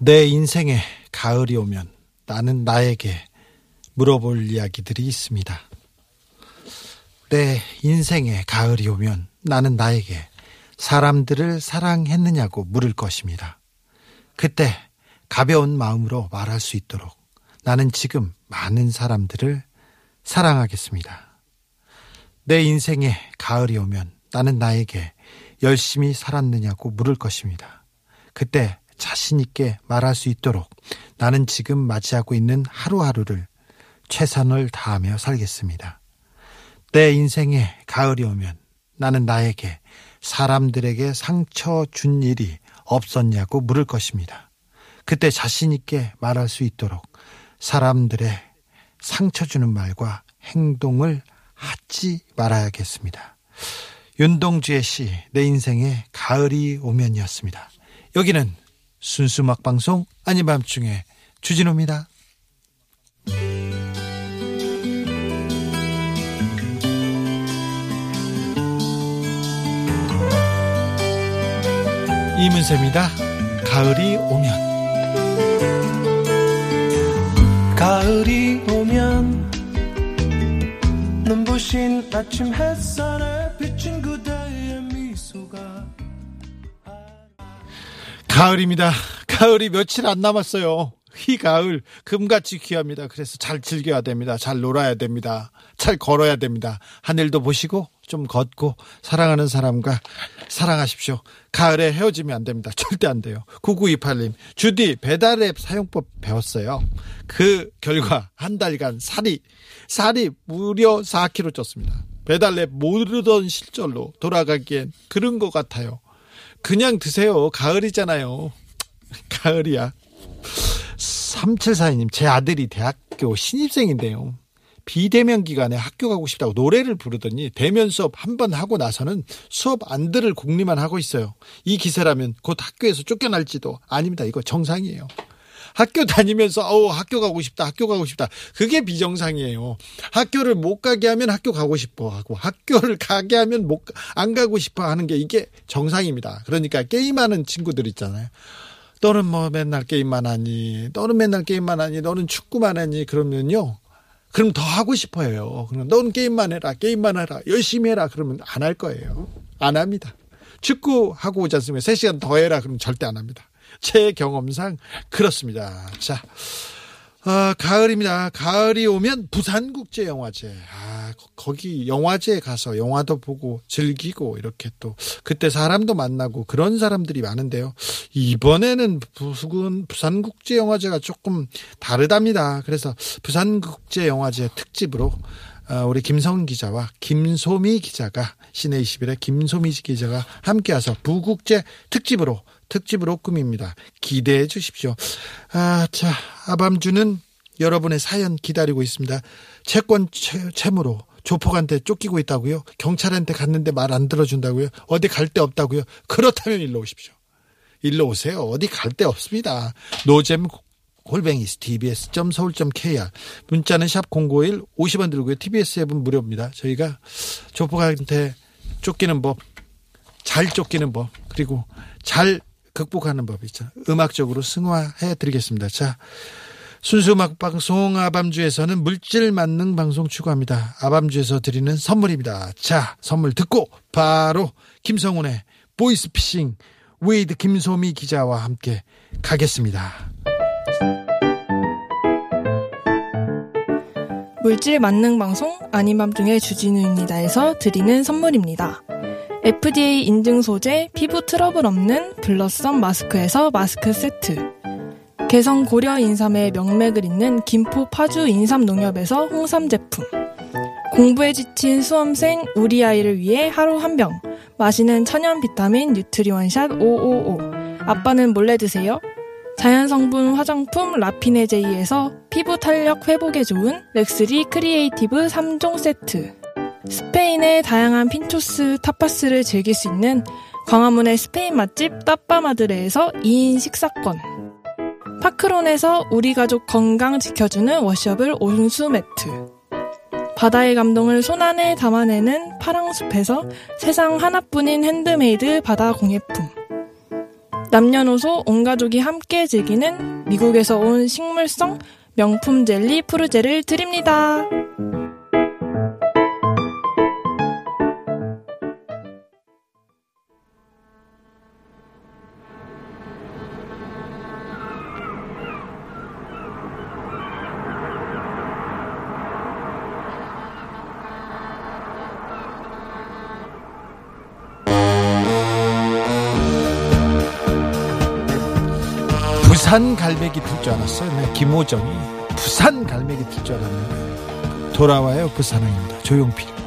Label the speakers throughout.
Speaker 1: 내 인생에 가을이 오면 나는 나에게 물어볼 이야기들이 있습니다. 내 인생에 가을이 오면 나는 나에게 사람들을 사랑했느냐고 물을 것입니다. 그때 가벼운 마음으로 말할 수 있도록 나는 지금 많은 사람들을 사랑하겠습니다. 내 인생에 가을이 오면 나는 나에게 열심히 살았느냐고 물을 것입니다. 그때 자신있게 말할 수 있도록 나는 지금 맞이하고 있는 하루하루를 최선을 다하며 살겠습니다. 내 인생에 가을이 오면 나는 나에게 사람들에게 상처 준 일이 없었냐고 물을 것입니다. 그때 자신있게 말할 수 있도록 사람들의 상처 주는 말과 행동을 하지 말아야겠습니다. 윤동주의 시, 내 인생에 가을이 오면이었습니다. 여기는 순수 막방송 아닌 밤중에 주진우입니다. 이문세입니다. 가을이 오면
Speaker 2: 가을이 오면 눈부신 아침 햇살에
Speaker 1: 가을입니다. 가을이 며칠 안 남았어요. 이 가을 금같이 귀합니다. 그래서 잘 즐겨야 됩니다. 잘 놀아야 됩니다. 잘 걸어야 됩니다. 하늘도 보시고 좀 걷고 사랑하는 사람과 사랑하십시오. 가을에 헤어지면 안 됩니다. 절대 안 돼요. 9928님 주디 배달앱 사용법 배웠어요. 그 결과 한 달간 살이 살이 무려 4kg 쪘습니다. 배달앱 모르던 실절로 돌아가기엔 그런 것 같아요. 그냥 드세요. 가을이잖아요. 가을이야. 3742님, 제 아들이 대학교 신입생인데요. 비대면 기간에 학교 가고 싶다고 노래를 부르더니 대면 수업 한 번 하고 나서는 수업 안 들을 공리만 하고 있어요. 이 기세라면 곧 학교에서 쫓겨날지도 아닙니다. 이거 정상이에요. 학교 다니면서 어우 학교 가고 싶다 학교 가고 싶다. 그게 비정상이에요. 학교를 못 가게 하면 학교 가고 싶어 하고 학교를 가게 하면 못 안 가고 싶어 하는 게 이게 정상입니다. 그러니까 게임하는 친구들 있잖아요 너는 뭐 맨날 게임만 하니? 너는 맨날 게임만 하니? 너는 축구만 하니? 그러면요. 그럼 더 하고 싶어요. 그럼 너는 게임만 해라 게임만 해라 열심히 해라. 그러면 안 할 거예요. 안 합니다. 축구 하고 오지 않습니까? 3시간 더 해라 그러면 절대 안 합니다 제 경험상 그렇습니다. 자, 어, 가을입니다. 가을이 오면 부산국제영화제. 아, 거기 영화제에 가서 영화도 보고 즐기고 이렇게 또 그때 사람도 만나고 그런 사람들이 많은데요. 이번에는 부근 부산국제영화제가 조금 다르답니다. 그래서 부산국제영화제 특집으로 어, 우리 김성 기자와 김소미 기자가 시내 21의 김소미 기자가 함께 와서 부국제 특집으로 특집으로 꾸밉니다. 기대해 주십시오. 아, 자, 아밤주는 여러분의 사연 기다리고 있습니다. 채권 채, 채무로 조폭한테 쫓기고 있다고요? 경찰한테 갔는데 말 안 들어준다고요? 어디 갈 데 없다고요? 그렇다면 일로 오십시오. 일로 오세요. 어디 갈 데 없습니다. 노잼 골뱅이 tbs.서울.kr 문자는 샵 051, 50원 들고요. tbs 앱은 무료입니다. 저희가 조폭한테 쫓기는 법, 잘 쫓기는 법, 그리고 잘 극복하는 법 있죠. 음악적으로 승화해 드리겠습니다. 자, 순수 음악 방송 아밤주에서는 물질 만능 방송 추구합니다. 아밤주에서 드리는 선물입니다. 자, 선물 듣고 바로 김성훈의 보이스 피싱 웨이드 김소미 기자와 함께 가겠습니다.
Speaker 3: 물질 만능 방송 아닌 밤중에 주진우입니다에서 드리는 선물입니다. FDA 인증 소재 피부 트러블 없는 블러썸 마스크에서 마스크 세트. 개성 고려 인삼의 명맥을 잇는 김포 파주 인삼 농협에서 홍삼 제품. 공부에 지친 수험생 우리 아이를 위해 하루 한 병. 마시는 천연 비타민 뉴트리원샷 555. 아빠는 몰래 드세요. 자연 성분 화장품 라피네 제이에서 피부 탄력 회복에 좋은 렉스리 크리에이티브 3종 세트. 스페인의 다양한 핀초스 타파스를 즐길 수 있는 광화문의 스페인 맛집 따빠마드레에서 2인 식사권. 파크론에서 우리 가족 건강 지켜주는 washable 온수 매트. 바다의 감동을 손안에 담아내는 파랑숲에서 세상 하나뿐인 핸드메이드 바다 공예품. 남녀노소 온 가족이 함께 즐기는 미국에서 온 식물성 명품 젤리 푸르제를 드립니다.
Speaker 1: 부산 갈매기 들 줄 알았어요. 네, 김호정이 부산 갈매기 들 줄 알았는데 돌아와요 부산항입니다. 조용필.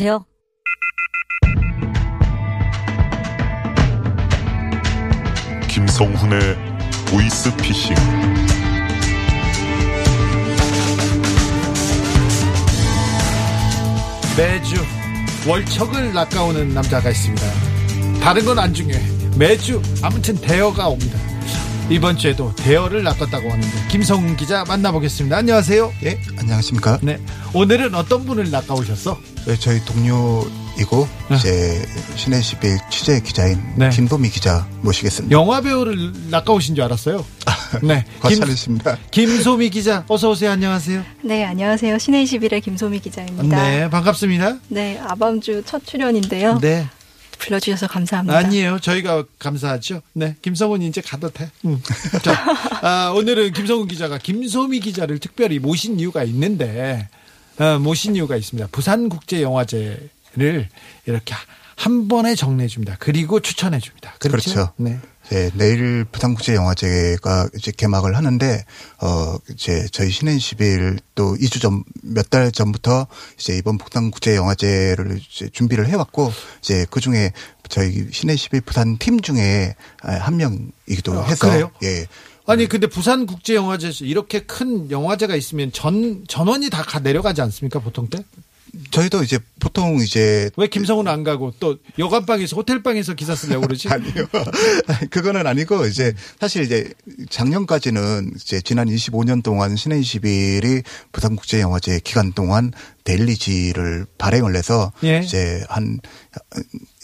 Speaker 4: 여보세요?
Speaker 5: 김성훈의 보이스 피싱
Speaker 1: 매주 월척을 낚아오는 남자가 있습니다. 다른 건 안 중요해. 매주 아무튼 대어가 옵니다. 이번 주에도 대어를 낚았다고 하는데 김성훈 기자 만나보겠습니다. 안녕하세요.
Speaker 6: 예, 안녕하십니까?
Speaker 1: 네, 오늘은 어떤 분을 낚아오셨어?
Speaker 6: 네, 저희 동료이고
Speaker 1: 네.
Speaker 6: 이제 신의 11 취재 기자인
Speaker 1: 네.
Speaker 6: 김도미 기자 모시겠습니다.
Speaker 1: 영화 배우를 낚아오신 줄 알았어요. 네, 김,
Speaker 6: 과찬했습니다.
Speaker 1: 김소미 기자 어서 오세요. 안녕하세요.
Speaker 7: 네, 안녕하세요. 신의 21의 김소미 기자입니다.
Speaker 1: 네, 반갑습니다.
Speaker 7: 네, 아밤주 첫 출연인데요.
Speaker 1: 네,
Speaker 7: 불러주셔서 감사합니다.
Speaker 1: 아니에요. 저희가 감사하죠. 네, 김성훈 이제 가도 돼. 음. 자, 아, 오늘은 김성훈 기자가 김소미 기자를 특별히 모신 이유가 있는데 어, 모신 이유가 있습니다. 부산국제영화제를 이렇게 한 번에 정리해 줍니다. 그리고 추천해 줍니다. 그렇죠?
Speaker 6: 그렇죠.
Speaker 1: 네.
Speaker 6: 네, 내일 부산국제영화제가 이제 개막을 하는데 어 이제 저희 11또 2주 전 몇 달 전부터 이제 이번 부산국제영화제를 이제 준비를 해왔고 이제 그 중에 저희 11 부산 팀 중에 한 명이기도
Speaker 1: 아,
Speaker 6: 해서
Speaker 1: 그래요?
Speaker 6: 예.
Speaker 1: 아니 근데 부산 국제 영화제에서 이렇게 큰 영화제가 있으면 전 전원이 다가 내려가지 않습니까 보통 때?
Speaker 6: 저희도 이제 보통 이제
Speaker 1: 왜 김성훈 안 가고 또 여관방에서 호텔방에서 기사 쓰려고 그러지?
Speaker 6: 아니요. 그거는 아니고 이제 사실 이제 작년까지는 이제 지난 25년 동안 신의 21이 부산국제영화제 기간 동안 데일리지를 발행을 해서
Speaker 1: 예.
Speaker 6: 이제 한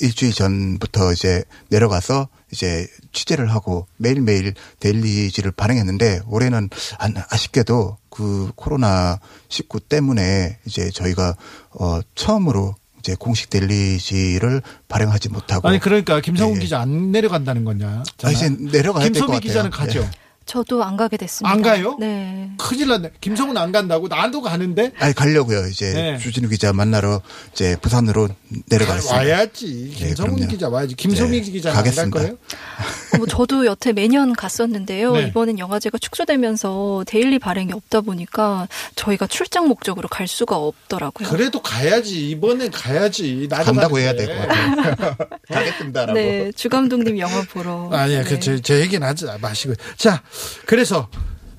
Speaker 6: 일주일 전부터 이제 내려가서 이제 취재를 하고 매일매일 데일리지를 발행했는데 올해는 안- 아쉽게도 그 코로나 19 때문에 이제 저희가 어 처음으로 이제 공식 데일리지를 발행하지 못하고
Speaker 1: 아니 그러니까 김성훈
Speaker 6: 예, 예.
Speaker 1: 기자 안 내려간다는 거냐?
Speaker 6: 아, 이제 내려가야 될것
Speaker 1: 김소미
Speaker 6: 같아요.
Speaker 1: 기자는 가죠.
Speaker 6: 예.
Speaker 7: 저도 안 가게 됐습니다.
Speaker 1: 안 가요?
Speaker 7: 네.
Speaker 1: 큰일 났네. 김성훈 안 간다고 나도 가는데
Speaker 6: 아니 가려고요. 이제
Speaker 1: 네.
Speaker 6: 주진우 기자 만나러 이제 부산으로 내려가겠습니다.
Speaker 1: 와야지.
Speaker 6: 예,
Speaker 1: 김성훈
Speaker 6: 그럼요.
Speaker 1: 기자 와야지. 김소미
Speaker 6: 네,
Speaker 1: 기자
Speaker 6: 가겠습니다.
Speaker 1: 거예요?
Speaker 7: 어, 뭐 저도 여태 매년 갔었는데요.
Speaker 1: 네.
Speaker 7: 이번엔 영화제가 축소되면서 데일리 발행이 없다 보니까 저희가 출장 목적으로 갈 수가 없더라고요.
Speaker 1: 그래도 가야지. 이번엔 가야지. 나도
Speaker 6: 간다고. 해야 될것 같아요. 가겠습니다라고.
Speaker 7: 네, 주 감독님 영화 보러.
Speaker 1: 아니야,
Speaker 7: 네.
Speaker 1: 그, 제, 제 얘기는 하지 마시고. 자, 그래서,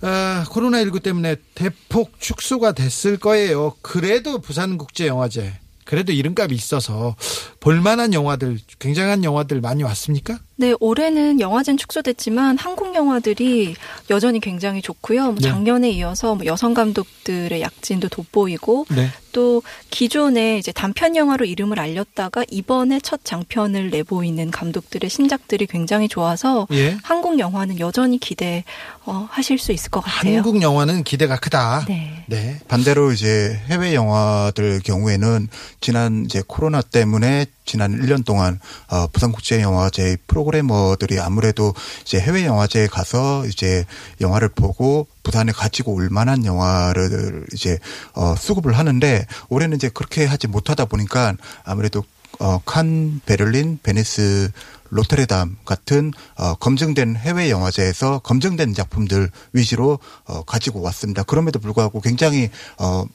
Speaker 1: 아, 코로나19 때문에 대폭 축소가 됐을 거예요. 그래도 부산국제영화제, 그래도 이름값이 있어서 볼만한 영화들, 굉장한 영화들 많이 왔습니까?
Speaker 7: 네, 올해는 영화제는 축소됐지만 한국 영화들이 여전히 굉장히 좋고요. 뭐
Speaker 1: 네.
Speaker 7: 작년에 이어서 뭐 여성 감독들의 약진도 돋보이고
Speaker 1: 네.
Speaker 7: 또 기존에 이제 단편 영화로 이름을 알렸다가 이번에 첫 장편을 내보이는 감독들의 신작들이 굉장히 좋아서
Speaker 1: 예.
Speaker 7: 한국 영화는 여전히 기대 어, 하실 수 있을 것 같아요.
Speaker 1: 한국 영화는 기대가 크다.
Speaker 7: 네.
Speaker 1: 네.
Speaker 6: 반대로 이제 해외 영화들 경우에는 지난 이제 코로나 때문에 지난 1년 동안 어 부산국제영화제 프로그래머들이 아무래도 이제 해외 영화제에 가서 이제 영화를 보고 부산에 가지고 올 만한 영화를 이제 어 수급을 하는데 올해는 이제 그렇게 하지 못하다 보니까 아무래도 어 칸 베를린 베니스 로테르담 같은 어 검증된 해외 영화제에서 검증된 작품들 위주로 어 가지고 왔습니다. 그럼에도 불구하고 굉장히 어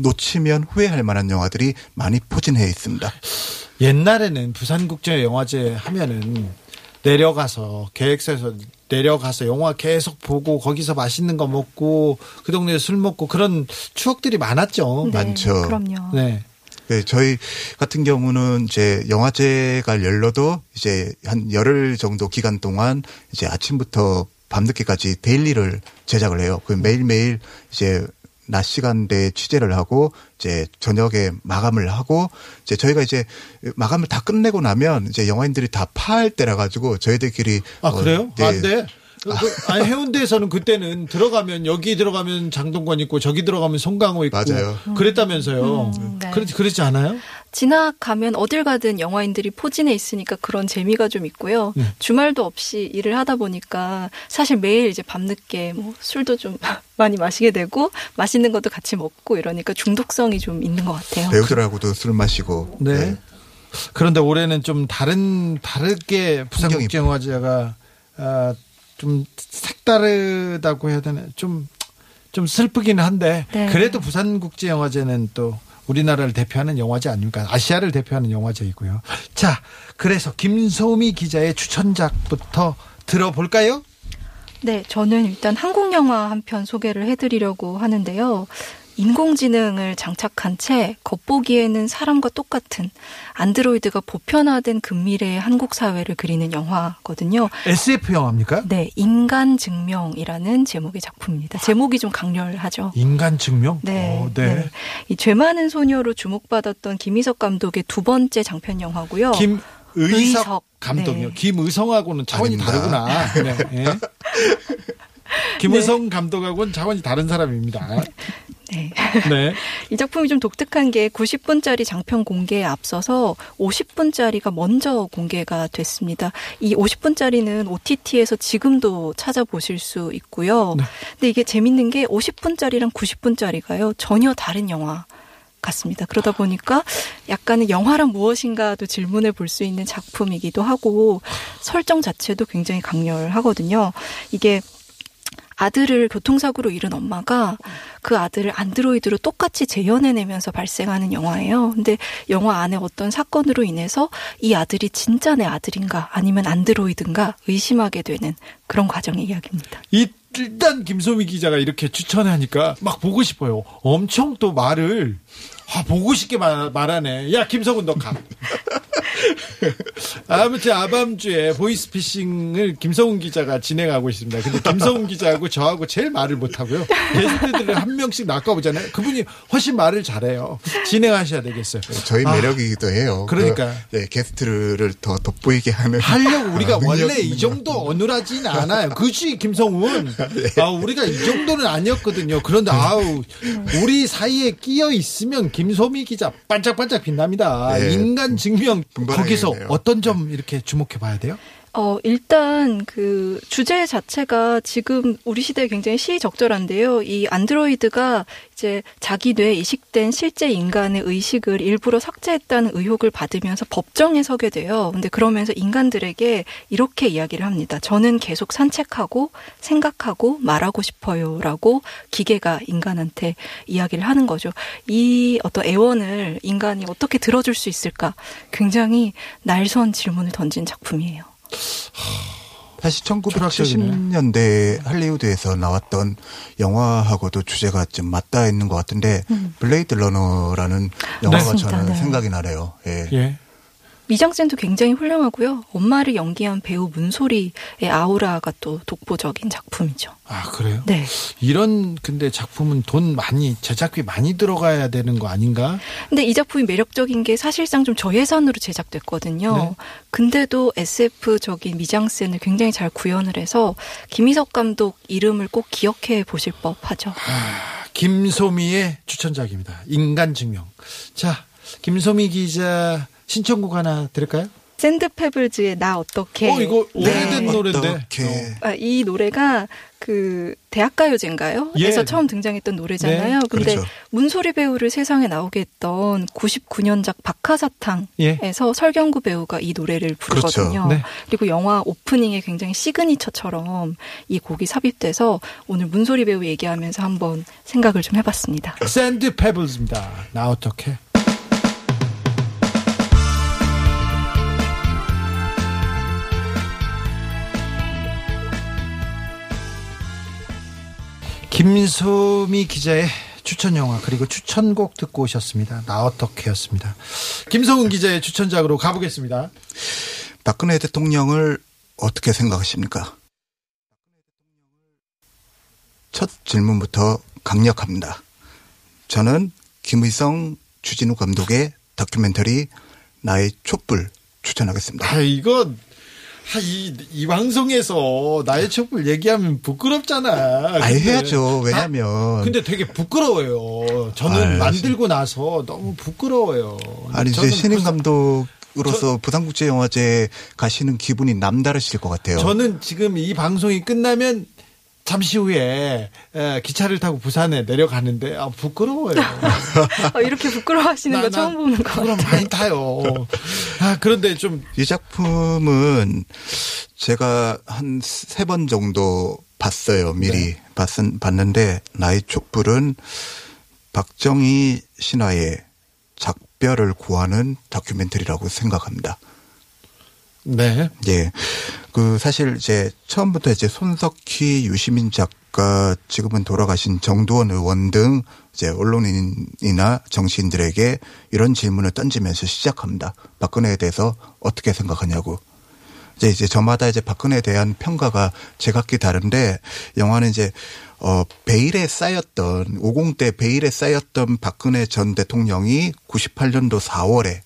Speaker 6: 놓치면 후회할 만한 영화들이 많이 포진해 있습니다.
Speaker 1: 옛날에는 부산국제영화제 하면은 내려가서 계획서에서 내려가서 영화 계속 보고 거기서 맛있는 거 먹고 그 동네에 술 먹고 그런 추억들이 많았죠.
Speaker 7: 네,
Speaker 6: 많죠.
Speaker 7: 그럼요.
Speaker 1: 네.
Speaker 6: 네, 저희 같은 경우는 이제 영화제가 열려도 이제 한 열흘 정도 기간 동안 이제 아침부터 밤늦게까지 데일리를 제작을 해요. 그 매일매일 이제 낮 시간대에 취재를 하고 이제 저녁에 마감을 하고 이제 저희가 이제 마감을 다 끝내고 나면 이제 영화인들이 다 파할 때라 가지고 저희들끼리
Speaker 1: 아
Speaker 6: 어,
Speaker 1: 그래요?
Speaker 6: 네.
Speaker 1: 안 돼. 그, 아니 해운대에서는 그때는 들어가면 여기 들어가면 장동건 있고 저기 들어가면 송강호 있고
Speaker 6: 맞아요.
Speaker 1: 그랬다면서요.
Speaker 7: 음, 네.
Speaker 1: 그렇지 그렇지 않아요?
Speaker 7: 지나가면 어딜 가든 영화인들이 포진해 있으니까 그런 재미가 좀 있고요.
Speaker 1: 네.
Speaker 7: 주말도 없이 일을 하다 보니까 사실 매일 이제 밤늦게 뭐 술도 좀 많이 마시게 되고 맛있는 것도 같이 먹고 이러니까 중독성이 좀 있는 것 같아요.
Speaker 6: 배우들하고도 술 마시고
Speaker 1: 네. 그런데 올해는 좀 다른 다르게 부산국제영화제가 아, 좀 색다르다고 해야 되나 좀좀 슬프기는 한데
Speaker 7: 네.
Speaker 1: 그래도 부산국제영화제는 또 우리나라를 대표하는 영화제 아닙니까? 아시아를 대표하는 영화제이고요. 자, 그래서 김소미 기자의 추천작부터 들어볼까요?
Speaker 7: 네, 저는 일단 한국 영화 한 편 소개를 해드리려고 하는데요. 인공지능을 장착한 채 겉보기에는 사람과 똑같은 안드로이드가 보편화된 근미래의 한국 사회를 그리는 영화거든요.
Speaker 1: SF 영화입니까?
Speaker 7: 네, 인간 증명이라는 제목의 작품입니다. 제목이 좀 강렬하죠.
Speaker 1: 인간 증명?
Speaker 7: 네,
Speaker 1: 어, 네.
Speaker 7: 네. 이죄 많은 소녀로 주목받았던 김희석 감독의 두 번째 장편 영화고요.
Speaker 1: 김 의석
Speaker 7: 의석.
Speaker 1: 감독이요.
Speaker 7: 네.
Speaker 1: 김의성하고는 차원이. 다르구나. 네. 예. 김의성 감독하고는 차원이 다른 사람입니다.
Speaker 7: 네.
Speaker 1: 네.
Speaker 7: 이 작품이 좀 독특한 게 90분짜리 장편 공개에 앞서서 50분짜리가 먼저 공개가 됐습니다. 이 50분짜리는 OTT에서 지금도 찾아보실 수 있고요.
Speaker 1: 네.
Speaker 7: 근데 이게 재밌는 게 50분짜리랑 90분짜리가요. 전혀 다른 영화 같습니다. 그러다 보니까 약간은 영화란 무엇인가도 질문을 볼수 있는 작품이기도 하고 설정 자체도 굉장히 강렬하거든요. 이게 아들을 교통사고로 잃은 엄마가 그 아들을 안드로이드로 똑같이 재현해내면서 발생하는 영화예요. 근데 영화 안에 어떤 사건으로 인해서 이 아들이 진짜 내 아들인가 아니면 안드로이드인가 의심하게 되는 그런 과정의 이야기입니다.
Speaker 1: 이 일단 김소미 기자가 이렇게 추천하니까 막 보고 싶어요. 엄청 또 말을 아, 보고 싶게 말, 말하네. 야 김성훈 너 가. 아무튼 아밤주에 보이스피싱을 김성훈 기자가 진행하고 있습니다. 근데 김성훈 기자하고 저하고 제일 말을 못하고요. 게스트들을 한 명씩 낚아보잖아요. 그분이 훨씬 말을 잘해요. 진행하셔야 되겠어요.
Speaker 6: 저희
Speaker 1: 아,
Speaker 6: 매력이기도 해요.
Speaker 1: 그러니까.
Speaker 6: 그, 네, 게스트를 더 돋보이게 하는
Speaker 1: 하려고 우리가
Speaker 6: 아,
Speaker 1: 원래 이 정도 어눌하진 않아요. 그지 김성훈. 아 우리가 이 정도는 아니었거든요. 그런데 아우 우리 사이에 끼어 있으면 김소미 기자 반짝반짝 빛납니다.
Speaker 6: 네.
Speaker 1: 인간 증명 거기서. 어떤 점 이렇게 주목해 봐야 돼요?
Speaker 7: 어, 일단 그 주제 자체가 지금 우리 시대에 굉장히 시의적절한데요. 이 안드로이드가 이제 자기 뇌에 이식된 실제 인간의 의식을 일부러 삭제했다는 의혹을 받으면서 법정에 서게 돼요. 근데 그러면서 인간들에게 이렇게 이야기를 합니다. 저는 계속 산책하고 생각하고 말하고 싶어요라고 기계가 인간한테 이야기를 하는 거죠. 이 어떤 애원을 인간이 어떻게 들어줄 수 있을까? 굉장히 날선 질문을 던진 작품이에요.
Speaker 6: 사실 1970년대 할리우드에서 나왔던 영화하고도 주제가 좀 맞닿아 있는 것 같은데 블레이드 러너라는 영화가
Speaker 7: 맞습니다.
Speaker 6: 저는
Speaker 7: 네.
Speaker 6: 생각이 나네요. 예.
Speaker 1: 예.
Speaker 7: 미장센도 굉장히 훌륭하고요. 엄마를 연기한 배우 문소리의 아우라가 또 독보적인 작품이죠.
Speaker 1: 아 그래요?
Speaker 7: 네.
Speaker 1: 이런 근데 작품은 돈 많이 제작비 많이 들어가야 되는 거 아닌가?
Speaker 7: 근데 이 작품이 매력적인 게 사실상 좀 저예산으로 제작됐거든요.
Speaker 1: 네.
Speaker 7: 근데도 SF적인 미장센을 굉장히 잘 구현을 해서 김희석 감독 이름을 꼭 기억해 보실 법하죠.
Speaker 1: 김소미의 추천작입니다. 인간 증명. 자, 김소미 기자 신청곡 하나 들을까요?
Speaker 7: 샌드페블즈의 나 어떻게
Speaker 1: 어, 이거 오래된
Speaker 7: 네.
Speaker 1: 노래인데.
Speaker 6: 어.
Speaker 7: 아, 이 노래가 그 대학가요제인가요?
Speaker 1: 예.
Speaker 7: 에서 처음 등장했던 노래잖아요.
Speaker 1: 네,
Speaker 7: 근데
Speaker 6: 그렇죠.
Speaker 7: 문소리 배우를 세상에 나오게 했던 99년작 박하사탕에서
Speaker 1: 예.
Speaker 7: 설경구 배우가 이 노래를 부르거든요.
Speaker 6: 그렇죠.
Speaker 1: 네.
Speaker 7: 그리고 영화 오프닝에 굉장히 시그니처처럼 이 곡이 삽입돼서 오늘 문소리 배우 얘기하면서 한번 생각을 좀 해봤습니다.
Speaker 1: 샌드 페블즈입니다. 나 어떻게? 김소미 기자의 추천 영화 그리고 추천곡 듣고 오셨습니다. 나 어떻게였습니다. 김성훈 기자의 추천작으로 가보겠습니다.
Speaker 6: 박근혜 대통령을 어떻게 생각하십니까? 첫 질문부터 강력합니다. 저는 김의성 주진우 감독의 다큐멘터리 나의 촛불 추천하겠습니다.
Speaker 1: 아 이건 아, 이, 이 방송에서 나의 촛불 얘기하면 부끄럽잖아. 근데-
Speaker 6: 해야죠. 왜냐면
Speaker 1: 아, 근데 되게 부끄러워요. 저는
Speaker 6: 아유,
Speaker 1: 만들고 나서 너무 부끄러워요.
Speaker 6: 아니 이제 신인
Speaker 1: 그-
Speaker 6: 감독 으로서 부산국제영화제 가시는 기분이 남다르실 것 같아요.
Speaker 1: 저는 지금 이 방송이 끝나면 잠시 후에 에, 기차를 타고 부산에 내려가는데 아, 부끄러워요.
Speaker 7: 아, 이렇게 부끄러워하시는 거
Speaker 1: 나-
Speaker 7: 처음
Speaker 1: 나
Speaker 7: 보는 것
Speaker 1: 부끄러움
Speaker 7: 같아요.
Speaker 1: 많이 타요. 아 그런데 좀
Speaker 6: 이 작품은 제가 한 세 번 정도 봤어요. 미리
Speaker 1: 네.
Speaker 6: 봤은, 봤는데 나의 촛불은 박정희 신화의 작별을 구하는 다큐멘터리라고 생각합니다.
Speaker 1: 네.
Speaker 6: 예. 그 사실 이제 처음부터 이제 손석희, 유시민 작가, 지금은 돌아가신 정두원 의원 등 이제 언론인이나 정치인들에게 이런 질문을 던지면서 시작합니다. 박근혜에 대해서 어떻게 생각하냐고. 이제 이제 저마다 이제 박근혜에 대한 평가가 제각기 다른데 영화는 이제 어 베일에 쌓였던 50대 베일에 쌓였던 박근혜 전 대통령이 98년도 4월에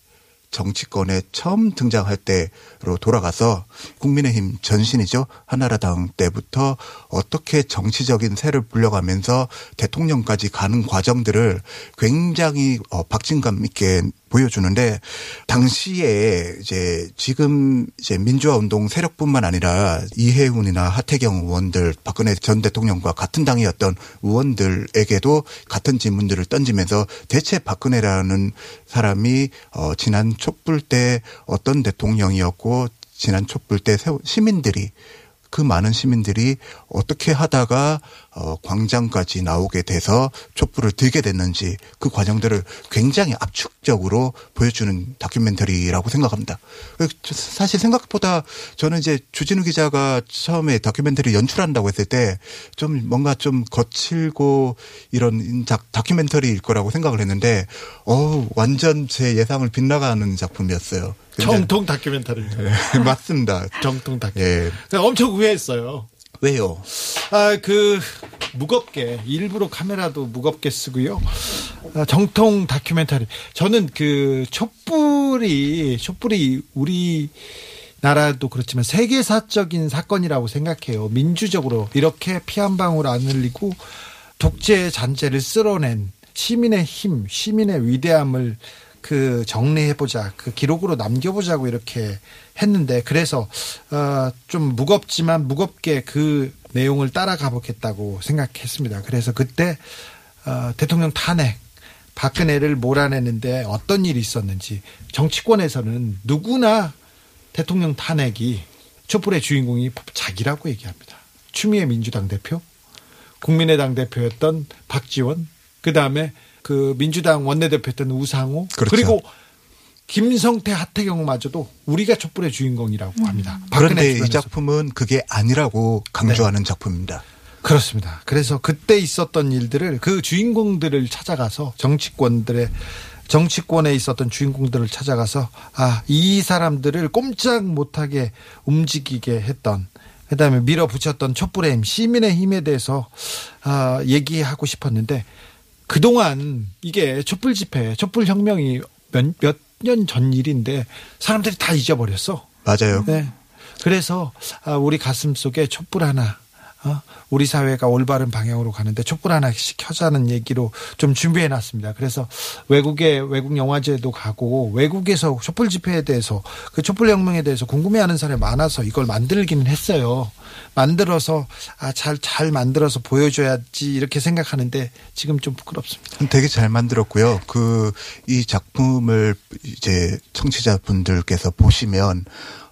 Speaker 6: 정치권에 처음 등장할 때로 돌아가서 국민의힘 전신이죠. 한나라당 때부터 어떻게 정치적인 새를 불려가면서 대통령까지 가는 과정들을 굉장히 어, 박진감 있게 보여주는데 당시에 이제 지금 이제 민주화 운동 세력뿐만 아니라 이해훈이나 하태경 의원들 박근혜 전 대통령과 같은 당이었던 의원들에게도 같은 질문들을 던지면서 대체 박근혜라는 사람이 어 지난 촛불 때 어떤 대통령이었고 지난 촛불 때 시민들이 그 많은 시민들이 어떻게 하다가 어 광장까지 나오게 돼서 촛불을 들게 됐는지 그 과정들을 굉장히 압축적으로 보여주는 다큐멘터리라고 생각합니다. 그 사실 생각보다 저는 이제 주진우 기자가 처음에 다큐멘터리 연출한다고 했을 때 좀 뭔가 좀 거칠고 이런 작- 다큐멘터리일 거라고 생각을 했는데 어 완전 제 예상을 빗나가는 작품이었어요.
Speaker 1: 정통 다큐멘터리입니다.
Speaker 6: 네, 맞습니다.
Speaker 1: 정통 다큐.
Speaker 6: 예.
Speaker 1: 엄청 후회했어요.
Speaker 6: 왜요?
Speaker 1: 아, 그, 무겁게, 일부러 카메라도 무겁게 쓰고요. 아, 정통 다큐멘터리. 저는 그, 촛불이, 촛불이 우리, 나라도 그렇지만 세계사적인 사건이라고 생각해요. 민주적으로 이렇게 피 한 방울 안 흘리고 독재 잔재를 쓸어낸 시민의 힘, 시민의 위대함을 그 정리해보자, 그 기록으로 남겨보자고 이렇게 했는데 그래서 어, 좀 무겁지만 무겁게 그 내용을 따라가 보겠다고 생각했습니다. 그래서 그때 어, 대통령 탄핵 박근혜를 몰아내는데 어떤 일이 있었는지 정치권에서는 누구나 대통령 탄핵이 촛불의 주인공이 자기라고 얘기합니다. 추미애 민주당 대표, 국민의당 대표였던 박지원, 그 다음에 그 민주당 원내대표였던 우상호,
Speaker 6: 그렇죠.
Speaker 1: 그리고 김성태, 하태경마저도 우리가 촛불의 주인공이라고 합니다. 박근혜
Speaker 6: 그런데 이
Speaker 1: 주변에서.
Speaker 6: 작품은 그게 아니라고 강조하는 작품입니다.
Speaker 1: 그렇습니다. 그래서 그때 있었던 일들을 그 주인공들을 찾아가서 정치권들의 정치권에 있었던 주인공들을 찾아가서 아, 이 사람들을 꼼짝 못하게 움직이게 했던 그다음에 밀어붙였던 촛불의 힘, 시민의 힘에 대해서 아, 얘기하고 싶었는데 그동안 이게 촛불 집회, 촛불 혁명이 몇 년 전 일인데 사람들이 다 잊어버렸어.
Speaker 6: 맞아요.
Speaker 1: 네. 그래서 아, 우리 가슴 속에 촛불 하나 어? 우리 사회가 올바른 방향으로 가는데 촛불 하나씩 켜자는 얘기로 좀 준비해 놨습니다. 그래서 외국에 외국 영화제도 가고 외국에서 촛불 집회에 대해서 그 촛불 혁명에 대해서 궁금해하는 사람이 많아서 이걸 만들기는 했어요. 만들어서 아, 잘, 잘 만들어서 보여줘야지 이렇게 생각하는데 지금 좀 부끄럽습니다.
Speaker 6: 되게 잘 만들었고요. 그 이 작품을 이제 청취자분들께서 보시면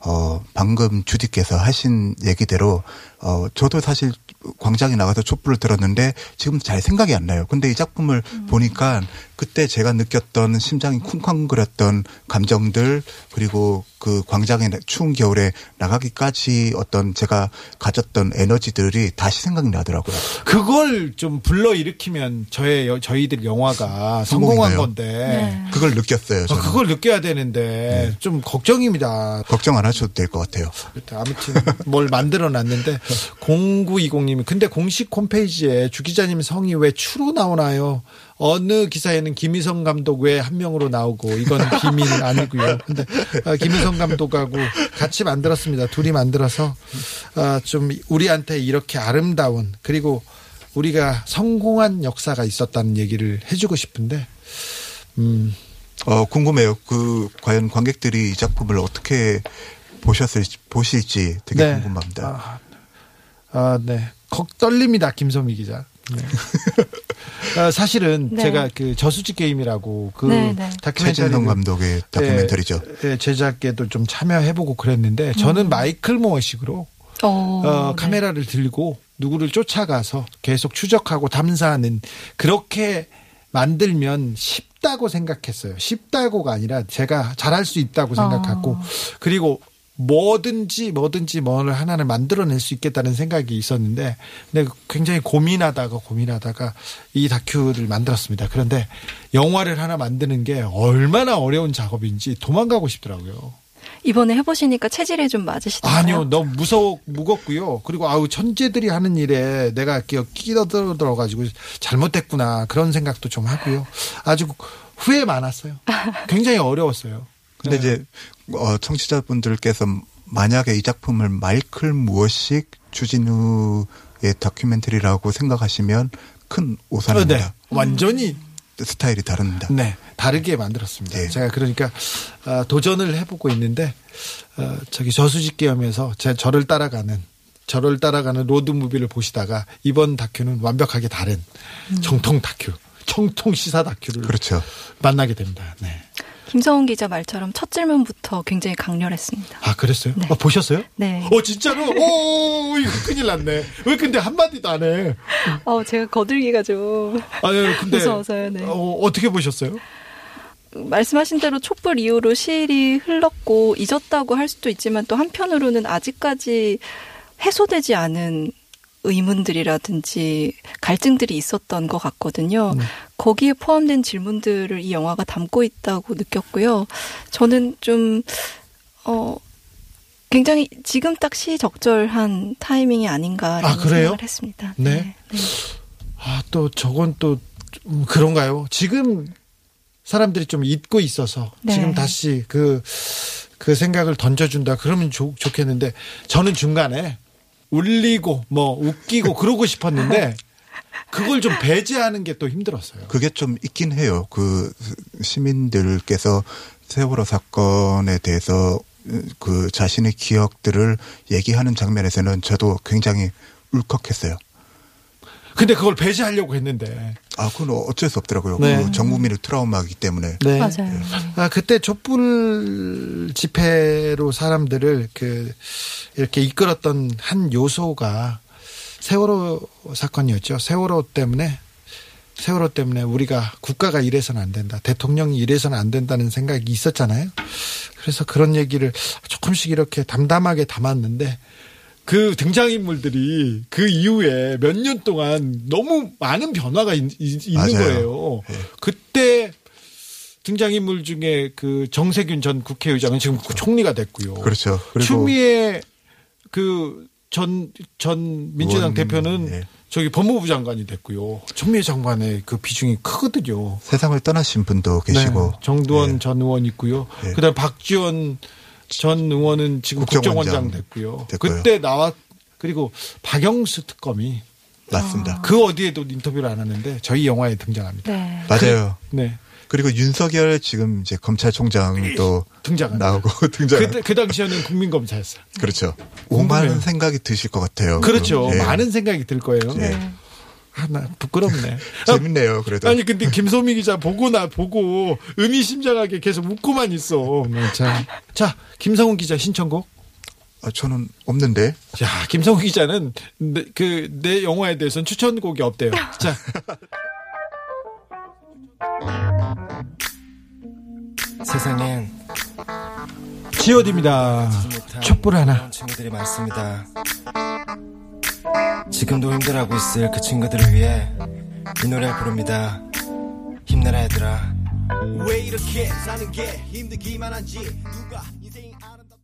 Speaker 6: 어 방금 주디께서 하신 얘기대로 어 저도 사실 광장에 나가서 촛불을 들었는데 지금 잘 생각이 안 나요. 근데 이 작품을 보니까 그때 제가 느꼈던 심장이 쿵쾅거렸던 감정들 그리고 그 광장에 추운 겨울에 나가기까지 어떤 제가 가졌던 에너지들이 다시 생각이 나더라고요.
Speaker 1: 그걸 좀 불러 일으키면 저의 여- 저희들 영화가 성공한? 건데
Speaker 6: 그걸 느꼈어요.
Speaker 1: 어,
Speaker 6: 저는.
Speaker 1: 그걸 느껴야 되는데 좀 걱정입니다.
Speaker 6: 걱정 안 하셔도 될 것 같아요.
Speaker 1: 아무튼 뭘 만들어 놨는데 0920님이 근데 공식 홈페이지에 주 기자님 성이 왜 추로 나오나요? 어느 기사에는 김희성 감독 왜한 명으로 나오고 이건 비밀 아니고요. 근데 아, 김희성 감독하고 같이 만들었습니다. 둘이 만들어서 아, 좀 우리한테 이렇게 아름다운 그리고 우리가 성공한 역사가 있었다는 얘기를 해주고 싶은데 음,
Speaker 6: 어, 궁금해요. 그, 과연 관객들이 이 작품을 어떻게 보셨을지, 보실지 되게
Speaker 1: 네.
Speaker 6: 궁금합니다.
Speaker 1: 아, 아, 네. 걱 떨립니다, 김소미 기자. 네. 아, 사실은
Speaker 7: 네.
Speaker 1: 제가 그 저수지 게임이라고 그
Speaker 7: 네, 네.
Speaker 1: 다큐멘터리
Speaker 6: 최진동 감독의 다큐멘터리죠.
Speaker 1: 예, 제작에도 좀 참여해보고 그랬는데 저는 마이클 모어식으로
Speaker 7: 어,
Speaker 1: 어,
Speaker 7: 네.
Speaker 1: 카메라를 들고 누구를 쫓아가서 계속 추적하고 담사하는 그렇게 만들면 쉽다고 생각했어요. 쉽다고가 아니라 제가 잘할 수 있다고 생각하고
Speaker 7: 어.
Speaker 1: 그리고 뭐든지 뭐든지 뭐를 하나를 만들어낼 수 있겠다는 생각이 있었는데 근데 굉장히 고민하다가 고민하다가 이 다큐를 만들었습니다. 그런데 영화를 하나 만드는 게 얼마나 어려운 작업인지 도망가고 싶더라고요.
Speaker 7: 이번에 해보시니까 체질에 좀 맞으시던가요?
Speaker 1: 아니요, 너무 무서워, 무겁고요. 그리고 아우, 천재들이 하는 일에 내가 이렇게 끼어들어가지고 잘못됐구나. 그런 생각도 좀 하고요. 아주 후회 많았어요. 굉장히 어려웠어요.
Speaker 6: 근데
Speaker 1: 네.
Speaker 6: 이제, 어, 청취자분들께서 만약에 이 작품을 마이클 무어식 주진우의 다큐멘터리라고 생각하시면 큰
Speaker 1: 어,
Speaker 6: 오산입니다.
Speaker 1: 네. 완전히,
Speaker 6: 스타일이 다릅니다.
Speaker 1: 네. 다르게 만들었습니다.
Speaker 6: 네.
Speaker 1: 제가 그러니까, 아, 도전을 해보고 있는데, 어, 저기 저수지 게임에서 제 저를 따라가는, 저를 따라가는 로드 무비를 보시다가 이번 다큐는 완벽하게 다른 정통 다큐, 정통 시사 다큐를
Speaker 6: 그렇죠.
Speaker 1: 만나게 됩니다. 네.
Speaker 7: 김성훈 기자 말처럼 첫 질문부터 굉장히 강렬했습니다.
Speaker 1: 아, 그랬어요?
Speaker 7: 네.
Speaker 1: 아, 보셨어요?
Speaker 7: 네.
Speaker 1: 어, 진짜로? 오, 이거 큰일 났네. 왜 근데 한 마디도 안 해?
Speaker 7: 어, 제가 거들기가 좀
Speaker 1: 아니, 근데.
Speaker 7: 무서워서요, 네.
Speaker 1: 어, 어떻게 보셨어요?
Speaker 7: 말씀하신 대로 촛불 이후로 시일이 흘렀고 잊었다고 할 수도 있지만 또 한편으로는 아직까지 해소되지 않은 의문들이라든지 갈증들이 있었던 것 같거든요.
Speaker 1: 네.
Speaker 7: 거기에 포함된 질문들을 이 영화가 담고 있다고 느꼈고요. 저는 좀, 어, 굉장히 지금 딱 시적절한 타이밍이 아닌가라는
Speaker 1: 아, 그래요?
Speaker 7: 생각을 했습니다.
Speaker 1: 네. 아, 또 저건 또 음, 그런가요? 지금 사람들이 좀 잊고 있어서
Speaker 7: 네.
Speaker 1: 지금 다시 그, 그 생각을 던져준다. 그러면 좋, 좋겠는데 저는 중간에 울리고 뭐 웃기고 그러고 싶었는데 그걸 좀 배제하는 게 또 힘들었어요.
Speaker 6: 그게 좀 있긴 해요. 그 시민들께서 세월호 사건에 대해서 그 자신의 기억들을 얘기하는 장면에서는 저도 굉장히 울컥했어요.
Speaker 1: 근데 그걸 배제하려고 했는데.
Speaker 6: 아, 그건 어쩔 수 없더라고요.
Speaker 1: 네.
Speaker 6: 그 전국민의 트라우마이기 때문에.
Speaker 1: 네.
Speaker 7: 맞아요.
Speaker 1: 아, 그때 촛불 집회로 사람들을 그, 이렇게 이끌었던 한 요소가 세월호 사건이었죠. 세월호 때문에, 세월호 때문에 우리가 국가가 이래서는 안 된다. 대통령이 이래서는 안 된다는 생각이 있었잖아요. 그래서 그런 얘기를 조금씩 이렇게 담담하게 담았는데 그 등장인물들이 그 이후에 몇 년 동안 너무 많은 변화가 있, 는. 거예요. 그때 등장인물 중에 그 정세균 전 국회의장은 지금 총리가 됐고요.
Speaker 6: 그렇죠. 그리고
Speaker 1: 추미애 그 전 전 민주당
Speaker 6: 의원,
Speaker 1: 대표는
Speaker 6: 예.
Speaker 1: 저기 법무부 장관이 됐고요. 추미애 장관의 그 비중이 크거든요.
Speaker 6: 세상을 떠나신 분도 계시고
Speaker 1: 네, 정두원
Speaker 6: 예.
Speaker 1: 전 의원 있고요.
Speaker 6: 예.
Speaker 1: 그다음 박지원 전 의원은 지금 국정원장,
Speaker 6: 국정원장
Speaker 1: 됐고요.
Speaker 6: 됐고요.
Speaker 1: 그때 나왔 그리고 박영수 특검이
Speaker 6: 맞습니다.
Speaker 1: 그 어디에도 인터뷰를 안 하는데 저희 영화에 등장합니다.
Speaker 7: 네.
Speaker 6: 맞아요.
Speaker 1: 네.
Speaker 6: 그리고 윤석열 지금 이제 검찰총장도
Speaker 1: 등장합니다.
Speaker 6: 나오고 등장.
Speaker 1: 그, 그 당시에는 국민검사였어요.
Speaker 6: 그렇죠. 오만 생각이 드실 것 같아요.
Speaker 1: 그렇죠.
Speaker 6: 예.
Speaker 1: 많은 생각이 들 거예요.
Speaker 6: 예.
Speaker 1: 아, 나 부끄럽네.
Speaker 6: 재밌네요. 그래도
Speaker 1: 아니 근데 김소미 기자 보고 나 보고 의미심장하게 계속 웃고만 있어. 네, 자, 자 김성훈 기자 신청곡.
Speaker 6: 아, 저는 없는데
Speaker 1: 자, 김성훈 기자는 그내 영화에 대해서는 추천곡이 없대요. 자,
Speaker 4: 세상엔
Speaker 1: 지어입니다 촛불 하나.
Speaker 4: 친구들이 많습니다. 지금도 힘들어하고 있을 그 친구들을 위해 이 노래를 부릅니다. 힘내라 얘들아.
Speaker 2: 왜 이렇게 사는 게 힘들기만 한지 누가 인생이 아름답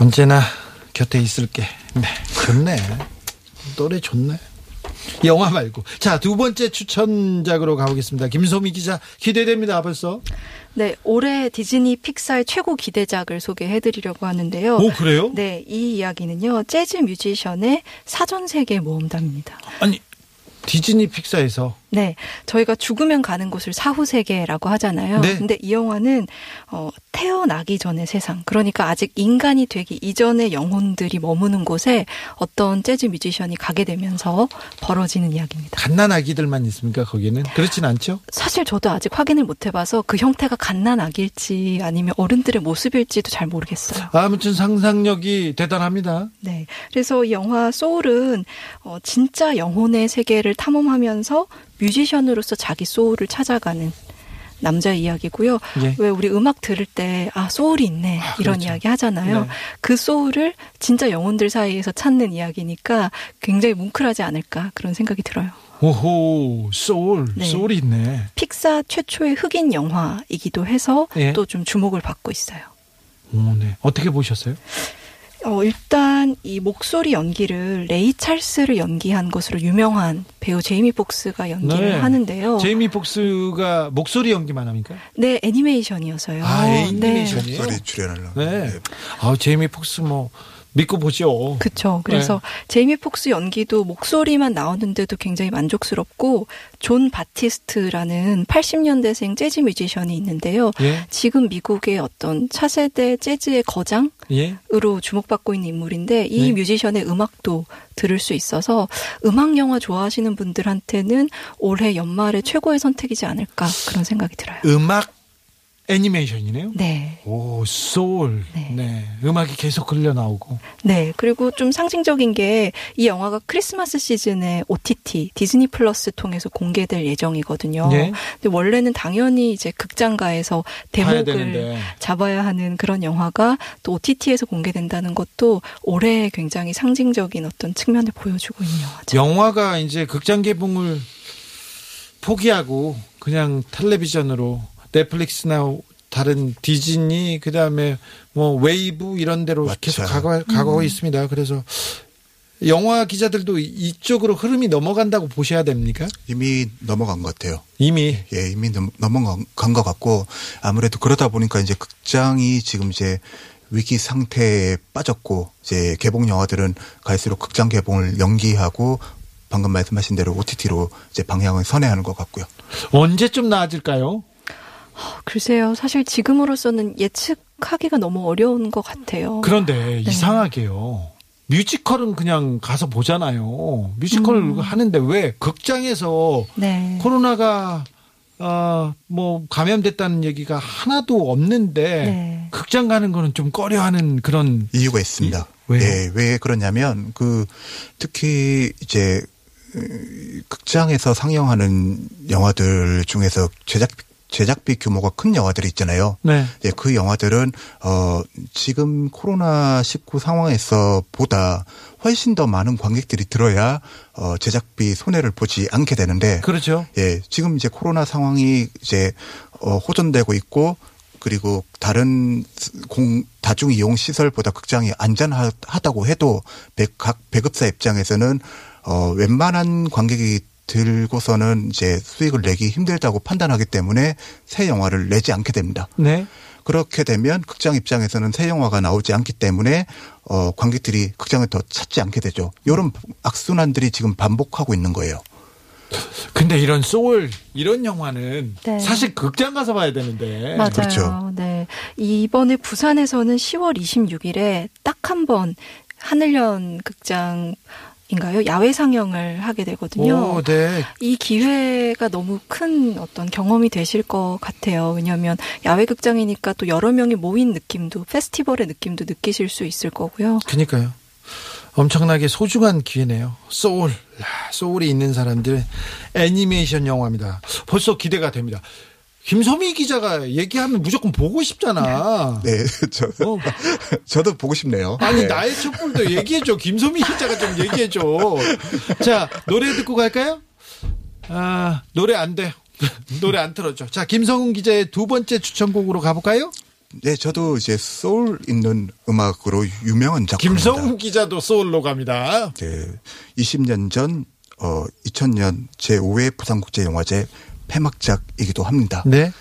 Speaker 1: 언제나 곁에 있을게. 네, 좋네. 노래 좋네. 영화 말고. 자, 두 번째 추천작으로 가보겠습니다. 김소미 기자 기대됩니다, 벌써.
Speaker 7: 네, 올해 디즈니 픽사의 최고 기대작을 소개해드리려고 하는데요.
Speaker 1: 오, 그래요?
Speaker 7: 네, 이 이야기는요, 재즈 뮤지션의 사전 세계 모험담입니다.
Speaker 1: 아니, 디즈니 픽사에서
Speaker 7: 네, 저희가 죽으면 가는 곳을 사후 세계라고 하잖아요.
Speaker 1: 네.
Speaker 7: 근데 이 영화는 어, 태어나기 전의 세상, 그러니까 아직 인간이 되기 이전의 영혼들이 머무는 곳에 어떤 재즈 뮤지션이 가게 되면서 벌어지는 이야기입니다.
Speaker 1: 갓난아기들만 있습니까, 거기는? 그렇진 않죠?
Speaker 7: 사실 저도 아직 확인을 못 해봐서 그 형태가 갓난아기일지 아니면 어른들의 모습일지도 잘 모르겠어요.
Speaker 1: 아무튼 상상력이 대단합니다.
Speaker 7: 네. 그래서 이 영화 소울은 어, 진짜 영혼의 세계를 탐험하면서 뮤지션으로서 자기 소울을 찾아가는 남자 이야기고요.
Speaker 1: 예.
Speaker 7: 왜 우리 음악 들을 때 아 소울이 있네 이런
Speaker 1: 그렇죠.
Speaker 7: 이야기 하잖아요.
Speaker 1: 네.
Speaker 7: 그 소울을 진짜 영혼들 사이에서 찾는 이야기니까 굉장히 뭉클하지 않을까 그런 생각이 들어요.
Speaker 1: 오호, 소울,
Speaker 7: 네.
Speaker 1: 소울이 있네.
Speaker 7: 픽사 최초의 흑인 영화이기도 해서
Speaker 1: 예.
Speaker 7: 또좀 주목을 받고 있어요.
Speaker 1: 오, 네. 어떻게 보셨어요?
Speaker 7: 어, 일단 이 목소리 연기를 레이 찰스를 연기한 것으로 유명한 배우 제이미 폭스가 연기를
Speaker 1: 네.
Speaker 7: 하는데요.
Speaker 1: 제이미 폭스가 목소리 연기만 합니까?
Speaker 7: 네, 애니메이션이어서요.
Speaker 1: 아,
Speaker 7: 네.
Speaker 1: 애니메이션이에요?
Speaker 6: 목소리 출연하려고.
Speaker 1: 네. 아, 제이미 폭스 뭐 믿고 보죠.
Speaker 7: 그쵸. 그래서
Speaker 1: 네.
Speaker 7: 제이미 폭스 연기도 목소리만 나오는데도 굉장히 만족스럽고 존 바티스트라는 80년대생 재즈 뮤지션이 있는데요.
Speaker 1: 예.
Speaker 7: 지금 미국의 어떤 차세대 재즈의 거장
Speaker 1: 예.
Speaker 7: 으로 주목받고 있는 인물인데 이
Speaker 1: 네.
Speaker 7: 뮤지션의 음악도 들을 수 있어서 음악 영화 좋아하시는 분들한테는 올해 연말에 최고의 선택이지 않을까 그런 생각이 들어요.
Speaker 1: 음악 애니메이션이네요.
Speaker 7: 네.
Speaker 1: 오, 소울. 네.
Speaker 7: 네.
Speaker 1: 음악이 계속 흘려 나오고.
Speaker 7: 네. 그리고 좀 상징적인 게 이 영화가 크리스마스 시즌에 OTT 디즈니 플러스 통해서 공개될 예정이거든요.
Speaker 1: 예.
Speaker 7: 근데 원래는 당연히 이제 극장가에서 대목을. 잡아야 하는 그런 영화가 또 OTT에서 공개된다는 것도 올해 굉장히 상징적인 어떤 측면을 보여주고 있는 영화죠.
Speaker 1: 영화가 이제 극장 개봉을 포기하고 그냥 텔레비전으로 넷플릭스나 다른 디즈니 그다음에 뭐 웨이브 이런 데로
Speaker 6: 맞죠.
Speaker 1: 계속 가고, 가고 있습니다. 그래서 영화 기자들도 이쪽으로 흐름이 넘어간다고 보셔야 됩니까?
Speaker 6: 이미 넘어간 것 같아요.
Speaker 1: 이미
Speaker 6: 예, 이미 넘- 넘어간 것 같고 아무래도 그러다 보니까 이제 극장이 지금 이제 위기 상태에 빠졌고 이제 개봉 영화들은 갈수록 극장 개봉을 연기하고 방금 말씀하신 대로 OTT로 이제 방향을 선회하는 것 같고요.
Speaker 1: 언제쯤 나아질까요?
Speaker 7: 글쎄요. 사실 지금으로서는 예측하기가 너무 어려운 것 같아요.
Speaker 1: 그런데 이상하게요. 뮤지컬은 그냥 가서 보잖아요. 뮤지컬 하는데 왜 극장에서
Speaker 7: 네.
Speaker 1: 코로나가 어, 뭐 감염됐다는 얘기가 하나도 없는데
Speaker 7: 네.
Speaker 1: 극장 가는 거는 좀 꺼려하는 그런
Speaker 6: 이유가 있습니다.
Speaker 1: 이- 왜요?
Speaker 6: 예, 왜 그러냐면 그 특히 이제 으, 극장에서 상영하는 영화들 중에서 제작 제작비 규모가 큰 영화들이 있잖아요.
Speaker 1: 네.
Speaker 6: 예, 그 영화들은 어 지금 코로나 19 상황에서 보다 훨씬 더 많은 관객들이 들어야 어 제작비 손해를 보지 않게 되는데
Speaker 1: 그렇죠.
Speaker 6: 예, 지금 이제 코로나 상황이 이제 어 호전되고 있고 그리고 다른 공 다중 이용 시설보다 극장이 안전하다고 해도 배- 각 배급사 입장에서는 어 웬만한 관객이 들고서는 이제 수익을 내기 힘들다고 판단하기 때문에 새 영화를 내지 않게 됩니다.
Speaker 1: 네.
Speaker 6: 그렇게 되면 극장 입장에서는 새 영화가 나오지 않기 때문에 어 관객들이 극장을 더 찾지 않게 되죠. 이런 악순환들이 지금 반복하고 있는 거예요.
Speaker 1: 근데 이런 소울 이런 영화는
Speaker 7: 네.
Speaker 1: 사실 극장 가서 봐야 되는데.
Speaker 7: 맞아요.
Speaker 6: 그렇죠.
Speaker 7: 네. 이번에 부산에서는 10월 26일에 딱 한 번 하늘연 극장 인가요? 야외 상영을 하게 되거든요.
Speaker 1: 오, 네.
Speaker 7: 이 기회가 너무 큰 어떤 경험이 되실 것 같아요. 왜냐하면 야외 극장이니까 또 여러 명이 모인 느낌도 페스티벌의 느낌도 느끼실 수 있을 거고요.
Speaker 1: 그니까요. 엄청나게 소중한 기회네요. 소울. 야, 소울이 있는 사람들의 애니메이션 영화입니다. 벌써 기대가 됩니다. 김소미 기자가 얘기하면 무조건 보고 싶잖아.
Speaker 6: 네, 저
Speaker 1: 어,
Speaker 6: 저도 보고 싶네요.
Speaker 1: 아니
Speaker 6: 네.
Speaker 1: 나의 촛불도 얘기해줘. 김소미 기자가 좀 얘기해줘. 자 노래 듣고 갈까요? 아 노래 안 돼. 노래 안 틀어줘. 자 김성훈 기자의 두 번째 추천곡으로 가볼까요?
Speaker 6: 네, 저도 이제 소울 있는 음악으로 유명한 작품입니다.
Speaker 1: 김성훈 기자도 소울로 갑니다.
Speaker 6: 네, 20년 전, 어, 2000년 제5회 부산국제영화제 폐막작이기도 합니다.
Speaker 1: 네.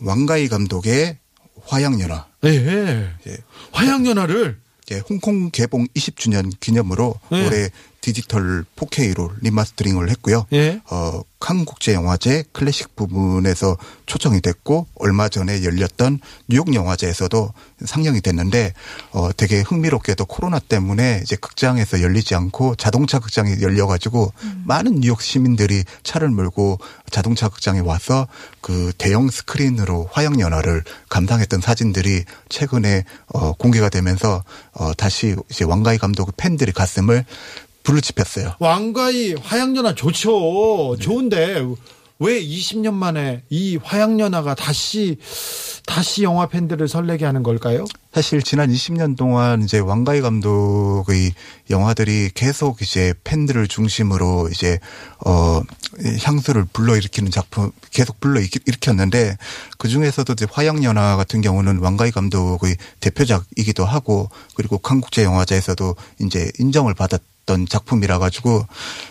Speaker 6: 왕가위 감독의 화양연화.
Speaker 1: 네.
Speaker 6: 예.
Speaker 1: 화양연화를
Speaker 6: 예, 홍콩 개봉 20주년 기념으로
Speaker 1: 네.
Speaker 6: 올해 디지털 4K로 remastering을 했고요.
Speaker 1: 예.
Speaker 6: 어, 칸국제영화제 클래식 부분에서 초청이 됐고 얼마 전에 열렸던 뉴욕 영화제에서도 상영이 됐는데 어, 되게 흥미롭게도 코로나 때문에 이제 극장에서 열리지 않고 자동차 극장이 열려가지고 많은 뉴욕 시민들이 차를 몰고 자동차 극장에 와서 그 대형 스크린으로 화양 연화를 감상했던 사진들이 최근에 어, 공개가 되면서 어, 다시 이제 왕가희 감독의 팬들의 가슴을 불을 지폈어요.
Speaker 1: 왕가의 화양연화 좋죠. 좋은데 왜 20년 만에 이 화양연화가 다시 다시 영화 팬들을 설레게 하는 걸까요?
Speaker 6: 사실 지난 20년 동안 이제 왕가희 감독의 영화들이 계속 이제 팬들을 중심으로 이제 어 향수를 불러일으키는 작품 계속 불러일으켰는데 그 중에서도 이제 화양연화 같은 경우는 왕가희 감독의 대표작이기도 하고 그리고 한국제 영화제에서도 이제 인정을 받았. 던 작품이라 가지고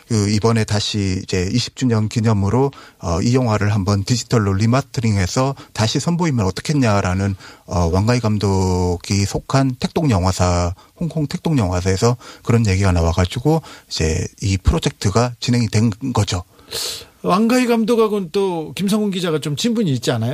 Speaker 6: 그 이번에 다시 이제 20주년 기념으로 어, 이 영화를 한번 디지털로 리마스터링해서 다시 선보이면 어떻겠냐라는 어, 왕가희 감독이 속한 택동 영화사 홍콩 택동 영화사에서 그런 얘기가 나와가지고 이제 이 프로젝트가 진행이 된 거죠.
Speaker 1: 왕가희 감독하고는 또 김성훈 기자가 좀 친분이 있지 않아요?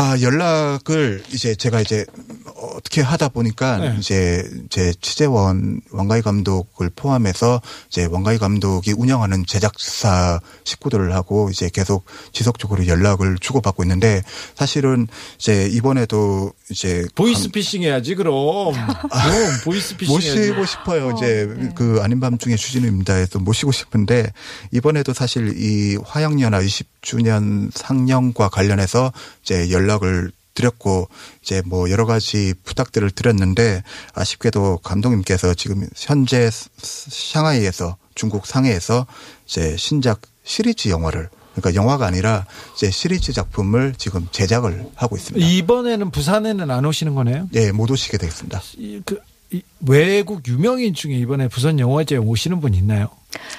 Speaker 6: 아, 연락을 이제 제가 이제 어떻게 하다 보니까
Speaker 1: 네.
Speaker 6: 이제 제 취재원 왕가희 감독을 포함해서 이제 왕가위 감독이 운영하는 제작사 식구들하고 이제 계속 지속적으로 연락을 주고받고 있는데 사실은 이제 이번에도 이제
Speaker 1: 보이스 피싱 해야지 그럼. 그럼 보이스 피싱 해야지.
Speaker 6: 모시고 싶어요. 이제 그 아닌 밤중에 주진우입니다에서 모시고 싶은데 이번에도 사실 이 화양연화 20주년 상영과 관련해서 이제 연락 을 드렸고 이제 뭐 여러 가지 부탁들을 드렸는데 아쉽게도 감독님께서 지금 현재 샹하이에서 중국 상해에서 이제 신작 시리즈 영화를 그러니까 영화가 아니라 이제 시리즈 작품을 지금 제작을 하고 있습니다.
Speaker 1: 이번에는 부산에는 안 오시는 거네요?
Speaker 6: 예, 못 오시게 되겠습니다.
Speaker 1: 이, 그, 이 외국 유명인 중에 이번에 부산 영화제에 오시는 분 있나요?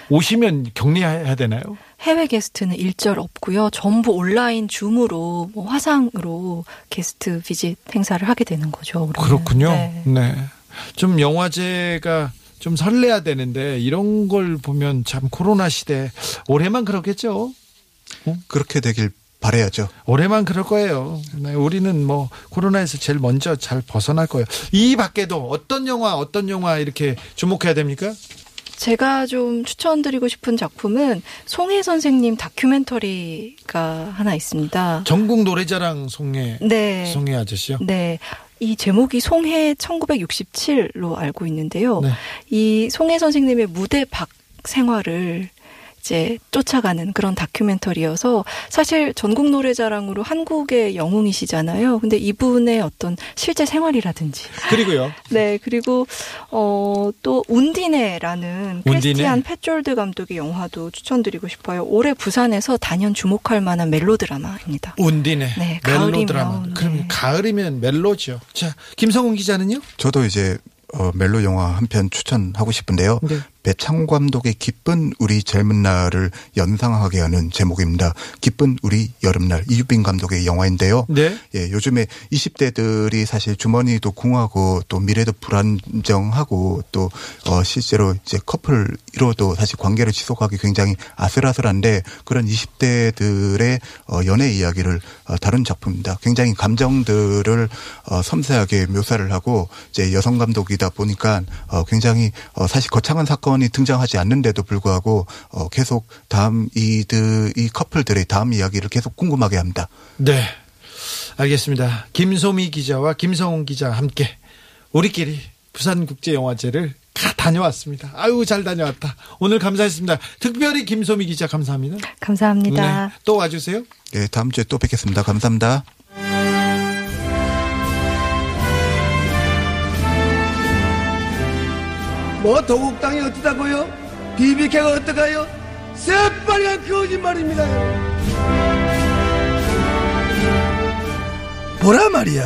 Speaker 1: 오시면 격리해야 되나요?
Speaker 7: 해외 게스트는 일절 없고요. 전부 온라인 줌으로 뭐 화상으로 게스트 비짓 행사를 하게 되는 거죠. 우리는.
Speaker 1: 그렇군요.
Speaker 7: 네.
Speaker 1: 네. 좀 영화제가 좀 설레야 되는데 이런 걸 보면 참 코로나 시대 올해만 그렇겠죠.
Speaker 6: 그렇게 되길 바래야죠.
Speaker 1: 올해만 그럴 거예요. 네, 우리는 뭐 코로나에서 제일 먼저 잘 벗어날 거예요. 이 밖에도 어떤 영화, 어떤 영화 이렇게 주목해야 됩니까?
Speaker 7: 제가 좀 추천드리고 싶은 작품은 송혜 선생님 다큐멘터리가 하나 있습니다.
Speaker 1: 전국 노래자랑 송혜,
Speaker 7: 네.
Speaker 1: 송혜 아저씨요.
Speaker 7: 네. 이 제목이 송혜 1967로 알고 있는데요.
Speaker 1: 네.
Speaker 7: 이 송혜 선생님의 무대 밖 생활을 이제 쫓아가는 그런 다큐멘터리여서 사실 전국 노래자랑으로 한국의 영웅이시잖아요. 근데 이분의 어떤 실제 생활이라든지
Speaker 1: 그리고요.
Speaker 7: 네, 그리고 어, 또 운디네라는
Speaker 1: 운디네?
Speaker 7: 크리스티안 패졸드 감독의 영화도 추천드리고 싶어요. 올해 부산에서 단연 주목할 만한 멜로 드라마입니다.
Speaker 1: 운디네.
Speaker 7: 네,
Speaker 1: 멜로
Speaker 7: 가을이면,
Speaker 1: 드라마. 그럼
Speaker 7: 네.
Speaker 1: 가을이면 멜로죠. 자, 김성훈 기자는요?
Speaker 6: 저도 이제 어, 멜로 영화 한 편 추천하고 싶은데요.
Speaker 1: 네.
Speaker 6: 배창 감독의 기쁜 우리 젊은 날을 연상하게 하는 제목입니다. 기쁜 우리 여름날 이유빈 감독의 영화인데요.
Speaker 1: 네.
Speaker 6: 예, 요즘에 20대들이 사실 주머니도 궁하고 또 미래도 불안정하고 또 어, 실제로 이제 커플로도 사실 관계를 지속하기 굉장히 아슬아슬한데 그런 20대들의 어, 연애 이야기를 어, 다룬 작품입니다. 굉장히 감정들을 어, 섬세하게 묘사를 하고 이제 여성 감독이다 보니까 어, 굉장히 어, 사실 거창한 사건 이 등장하지 않는데도 불구하고 어, 계속 다음 이들 이 커플들의 다음 이야기를 계속 궁금하게 합니다.
Speaker 1: 네. 알겠습니다. 김소미 기자와 김성훈 기자 함께 우리끼리 부산국제영화제를 가 다녀왔습니다. 아유, 잘 다녀왔다. 오늘 감사했습니다. 특별히 김소미 기자 감사합니다.
Speaker 7: 감사합니다.
Speaker 1: 네, 또 와주세요.
Speaker 6: 예, 다음 주에 또 뵙겠습니다. 감사합니다.
Speaker 8: 뭐 도곡당이 어떠다고요? BBK가 어떠가요? 새빨간 거짓말입니다.
Speaker 9: 보라 말이야.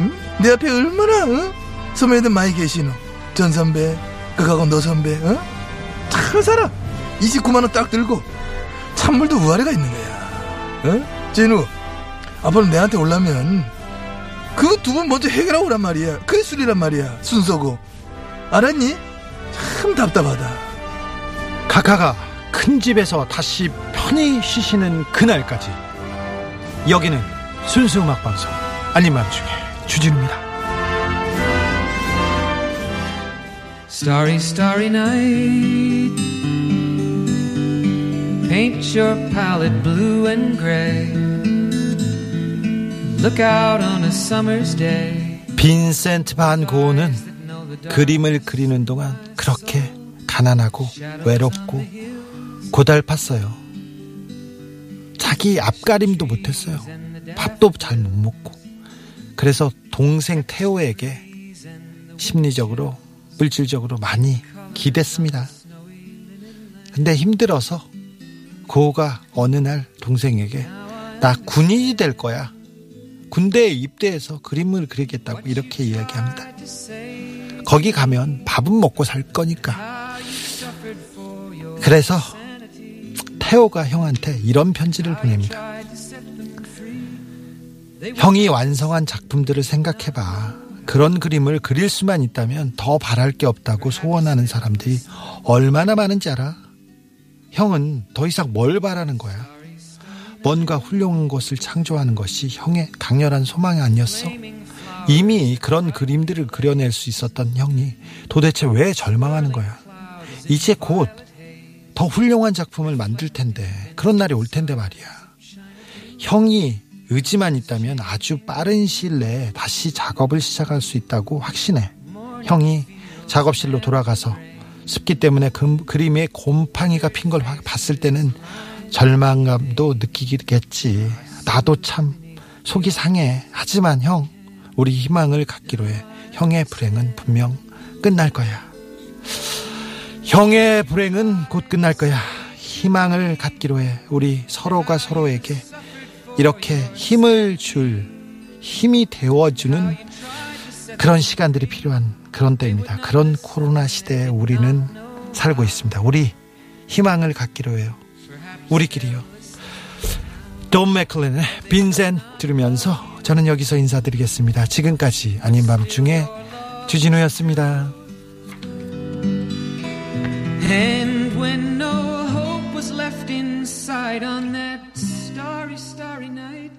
Speaker 9: 응? 내 앞에 얼마나 응? 선배들 많이 계시노. 전 선배, 그하고 너 선배, 어? 잘 살아. 29만 원 딱 들고 찬물도 우아래가 있는 거야. 어? 진우, 앞으로 내한테 올라면 번 먼저 해결하고 오란 말이야. 그게 술이란 말이야. 순서고. 알았니? 참 답답하다.
Speaker 1: 카카가 큰 집에서 다시 편히 쉬시는 그날까지 여기는 순수 음악 방송 아닌 밤중에 주진우입니다.
Speaker 2: Starry, starry night. Paint your palette blue and gray. Look out on a summer's day.
Speaker 1: 빈센트 반 고흐는 그림을 그리는 동안 그렇게 가난하고 외롭고 고달팠어요. 자기 앞가림도 못했어요. 밥도 잘 못 먹고. 그래서 동생 테오에게 심리적으로, 물질적으로 많이 기댔습니다. 근데 힘들어서 고우가 어느 날 동생에게 나 군인이 될 거야. 군대에 입대해서 그림을 그리겠다고 이렇게 이야기합니다. 거기 가면 밥은 먹고 살 거니까. 그래서 태호가 형한테 이런 편지를 보냅니다. 형이 완성한 작품들을 생각해봐. 그런 그림을 그릴 수만 있다면 더 바랄 게 없다고 소원하는 사람들이 얼마나 많은지 알아? 형은 더 이상 뭘 바라는 거야? 뭔가 훌륭한 것을 창조하는 것이 형의 강렬한 소망이 아니었어? 이미 그런 그림들을 그려낼 수 있었던 형이 도대체 왜 절망하는 거야? 이제 곧 더 훌륭한 작품을 만들 텐데 그런 날이 올 텐데 말이야. 형이 의지만 있다면 아주 빠른 시일 내에 다시 작업을 시작할 수 있다고 확신해. 형이 작업실로 돌아가서 습기 때문에 그, 그림에 곰팡이가 핀 걸 봤을 때는 절망감도 느끼겠지. 나도 참 속이 상해. 하지만 형, 우리 희망을 갖기로 해. 형의 불행은 분명 끝날 거야. 형의 불행은 곧 끝날 거야. 희망을 갖기로 해. 우리 서로가 서로에게 이렇게 힘을 줄, 힘이 되어주는 그런 시간들이 필요한 그런 때입니다. 그런 코로나 시대에 우리는 살고 있습니다. 우리 희망을 갖기로 해요. 우리끼리요. 돈 맥클린의 빈센 들으면서 저는 여기서 인사드리겠습니다. 지금까지 아닌 밤중에 주진우였습니다.
Speaker 2: And when no hope was left inside on that starry, starry night,